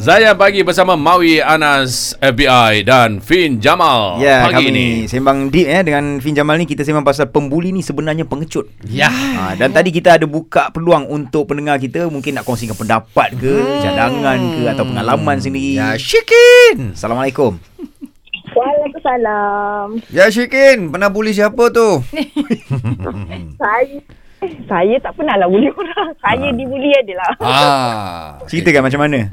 Zaya pagi bersama Mawi Anas FBI dan Fin Jamal Ya, pagi kami ini. sembang deep eh dengan Fin Jamal ni kita sembang pasal pembuli ni sebenarnya pengecut. Ya. Ha, dan tadi kita ada buka peluang untuk pendengar kita mungkin nak kongsikan pendapat ke, hmm. cadangan ke atau pengalaman sendiri. Ya Syikin Assalamualaikum. Waalaikumsalam. Ya Syikin Pernah bully siapa tu Saya saya tak pernah lah bully orang. Saya dibuli je lah. Ah Ceritakan macam mana?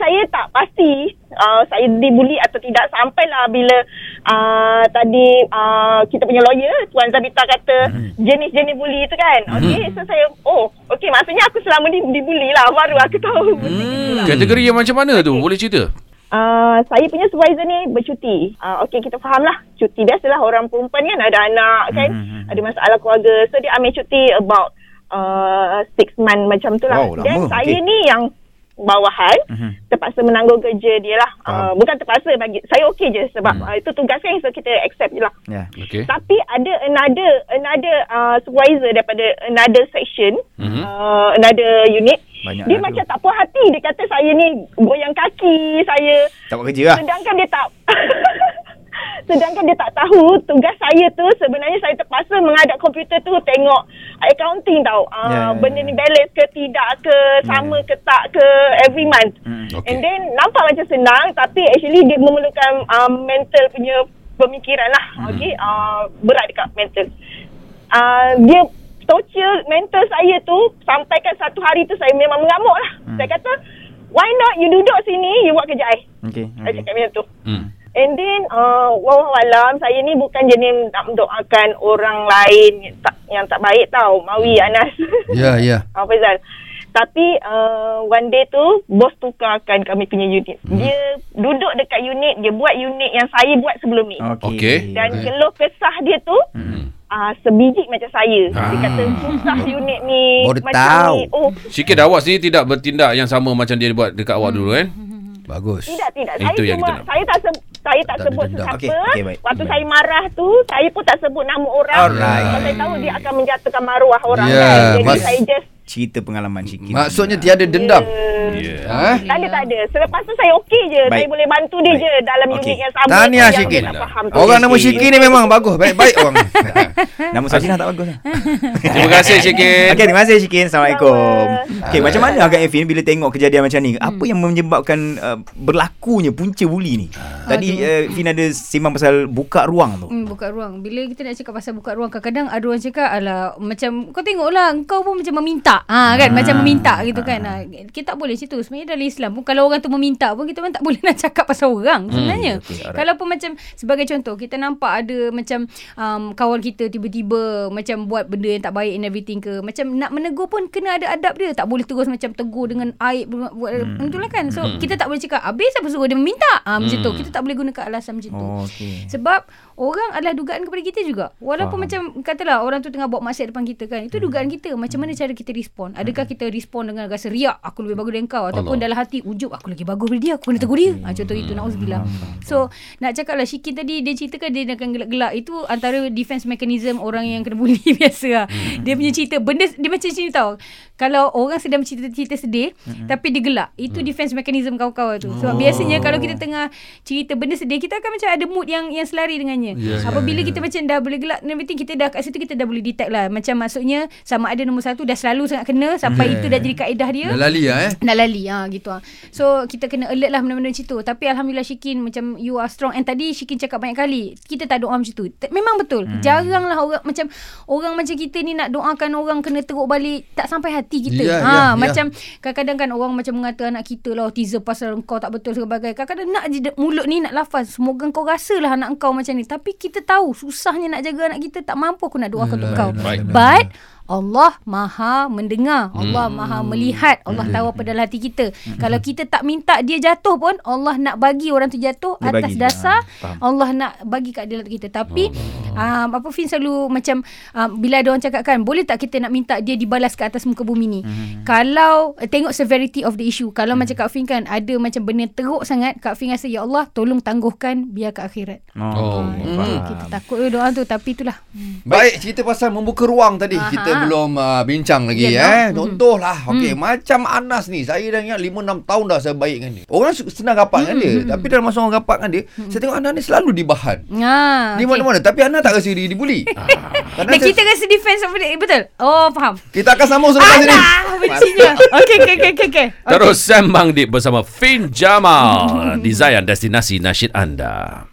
Saya tak pasti uh, saya dibuli atau tidak sampailah bila uh, tadi uh, kita punya lawyer Tuan Zabita kata jenis-jenis buli tu kan. Okey, so saya oh, okey maksudnya aku selama ni dibuli lah baru aku tahu. Hmm. Kategori yang macam mana tu? Boleh cerita? Uh, saya punya supervisor ni bercuti. Uh, Okey, kita faham lah. Cuti biasalah orang perempuan kan ada anak kan. Hmm, Ada masalah keluarga. So, dia ambil cuti about uh, six month macam tu lah. Wow, lama. Dan saya Okey. ni yang bawahan Mhm. terpaksa menanggung kerja dia lah. Uh, Faham. bukan terpaksa bagi saya okey je sebab uh, itu tugas kan so kita accept je lah. Ya. Okey. Tapi ada another another uh, supervisor daripada another section, Mhm. uh, another unit. Banyak dia lah tu. macam tak puas hati. Dia kata saya ni goyang kaki, saya Tak buat kerja lah. Sedangkan dia tak Sedangkan dia tak tahu tugas saya tu sebenarnya saya terpaksa menghadap komputer tu tengok accounting tau. Uh, Ya, ya, benda ya. ni balance ke tidak ke, sama ke tak ke every month. Hmm. Okey. And then nampak macam senang tapi actually dia memerlukan um, mental punya pemikiran lah. Hmm. Okay, uh, berat dekat mental. Uh, dia torture mental saya tu sampaikan satu hari tu saya memang mengamuk lah. Hmm. Saya kata, why not you duduk sini, you buat kerja I. Okey. Saya okey. cakap macam tu. Hmm. And then, uh, wallahualam, saya ni bukan jenis nak mendoakan orang lain yang tak, yang tak baik tau. Mawi, Anas. Ya ya Ah, Faizal. Tapi uh, one day tu bos tukarkan kami punya unit. Dia duduk dekat unit, dia buat unit yang saya buat sebelum ni. Okey. Okey. Dan keluh kesah dia tu Hmm. Uh, sebiji macam saya. Ah. Dia kata susah unit ni. Baru macam tahu. ni. Oh, Sikit awak sendiri tidak bertindak yang sama macam dia buat dekat awak dulu kan? Bagus Tidak, tidak. Itu saya yang cuma, kita nak. saya tak sebut, saya tak Tak sebut dendam. sesiapa. Okey, okey, baik. Waktu Baik. saya marah tu, saya pun tak sebut nama orang. Alright. Sebab saya tahu dia akan menjatuhkan maruah orang Ya, kan. Jadi mas- saya just Cerita pengalaman sikit. Maksudnya tiada dendam Ya. Ha? tak ada, tak ada. Selepas tu saya okey je. Baik. Saya boleh bantu dia Baik. je dalam Okey. unit yang sama. Tahniah, yang Syikin. dia tak faham tu. Orang nama Syikin. Ni memang bagus Baik-baik orang Nama Sakinah tak bagus lah. Terima kasih Syikin. Okey, terima kasih Syikin. Assalamualaikum. Okey, macam mana agak Evin bila tengok kejadian macam ni? Apa yang menyebabkan uh, berlakunya punca buli ni? Tadi uh, Evin ada sembang pasal buka ruang tu. Hmm, buka ruang. Bila kita nak cakap pasal buka ruang, kadang-kadang ada orang cakap, alah, macam, kau tengoklah, kau pun macam meminta. Ha, kan? Ah. Macam meminta gitu kan. Ha, kita tak boleh situ. Sebenarnya dalam Islam pun, kalau orang tu meminta pun, kita pun tak boleh nak cakap pasal orang sebenarnya. okey, alright. kalau pun macam, sebagai contoh, kita nampak ada macam um, kawan kita tiba-tiba macam buat benda yang tak baik and everything ke. Macam nak menegur pun kena ada adab dia. Tak boleh terus macam tegur dengan aib. Buat, hmm. Itulah kan. So, kita tak boleh cakap, habis apa suruh dia meminta? Ha, macam tu. Kita tak boleh gunakan alasan macam tu. Oh, okey. Sebab orang adalah dugaan kepada kita juga. Walaupun Faham. macam katalah orang tu tengah buat maksiat depan kita kan. Itu dugaan kita. Macam mana cara kita respon? Adakah kita respon dengan rasa riak aku lebih bagus dari kau ataupun Allah. dalam hati ujub aku lagi bagus dari dia aku kena tegur dia. Ha, contoh itu nauzubillah. So nak cakap lah Syikin tadi dia ceritakan dia akan gelak-gelak itu antara defense mechanism orang yang kena bully biasa lah. Dia punya cerita benda dia macam sini tau. Kalau orang sedang cerita-cerita sedih tapi dia gelak, itu defense mechanism kawan-kawan tu. Sebab biasanya kalau kita tengah cerita benda sedih kita akan macam ada mood yang yang selari dengannya. Ya, ya, Apabila kita macam dah boleh gelak dan everything kita dah kat situ kita dah boleh detect lah. Macam maksudnya sama ada nombor satu dah selalu sangat kena sampai Yeah. itu dah jadi kaedah dia. Dah lali lah eh Nak lali ha, gitu ha. So kita kena alert lah benda-benda macam tu Tapi Alhamdulillah Syikin Macam you are strong And tadi Syikin cakap banyak kali Kita tak doa macam tu Memang betul hmm. Jarang lah orang Macam Orang macam kita ni Nak doakan orang Kena teruk balik Tak sampai hati kita Ya, ha, ya, ya. Macam Kadang-kadang kan Orang macam mengata anak kita lah Autism pasal kau tak betul sebagai Kadang-kadang nak je mulut ni nak lafaz Semoga kau rasalah anak kau macam ni Tapi kita tahu Susahnya nak jaga anak kita Tak mampu aku nak doakan untuk Yalah, kau yalah, Right. yalah. Allah maha mendengar. Allah maha melihat. Allah Hmm. tahu apa dalam hati kita. Kalau kita tak minta dia jatuh pun Allah nak bagi orang tu jatuh Dia atas bagi dia. dasar. Faham. Allah nak bagi keadilan untuk kita. Tapi um, apa Fin selalu macam um, bila ada orang cakap kan boleh tak kita nak minta dia dibalas ke atas muka bumi ni? Kalau eh, tengok severity of the issue. Kalau macam Kak Fin kan ada macam benda teruk sangat Kak Fin rasa ya Allah tolong tangguhkan biar ke akhirat. Oh, faham. itu kita takut doa tu tapi itulah. Baik cerita pasal membuka ruang tadi. Aha. Kita sebelum uh, bincang lagi Ya, eh. Contohlah, okey, macam Anas ni, saya dah ingat 5 6 tahun dah saya baik dengan dia. Orang senang rapat dengan dia, tapi dalam masa orang rapat dengan dia, saya tengok Anas ni selalu dibahan. Ah, Di mana-mana tapi Anas tak rasa diri dibuli. Kadang Dan saya- kita rasa defense apa dia? Betul? Oh, faham. kita akan sambung selepas ini. Alah, bencinya. Okey, okey, okey, okey. okey. Terus sembang di bersama Fin Jamal di Zayan Destinasi Nasyid Anda.